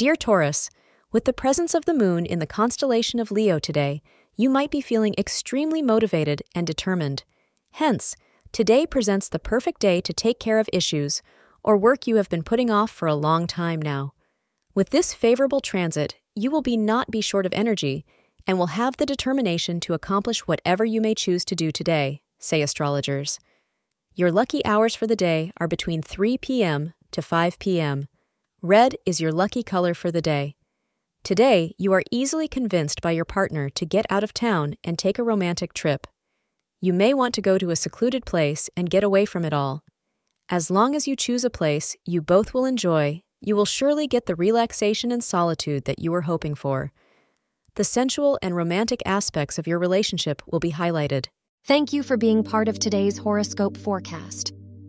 Dear Taurus, with the presence of the moon in the constellation of Leo today, you might be feeling extremely motivated and determined. Hence, today presents the perfect day to take care of issues or work you have been putting off for a long time now. With this favorable transit, you will be not be short of energy and will have the determination to accomplish whatever you may choose to do today, say astrologers. Your lucky hours for the day are between 3 p.m. to 5 p.m. Red is your lucky color for the day. Today, you are easily convinced by your partner to get out of town and take a romantic trip. You may want to go to a secluded place and get away from it all. As long as you choose a place you both will enjoy, you will surely get the relaxation and solitude that you were hoping for. The sensual and romantic aspects of your relationship will be highlighted. Thank you for being part of today's horoscope forecast.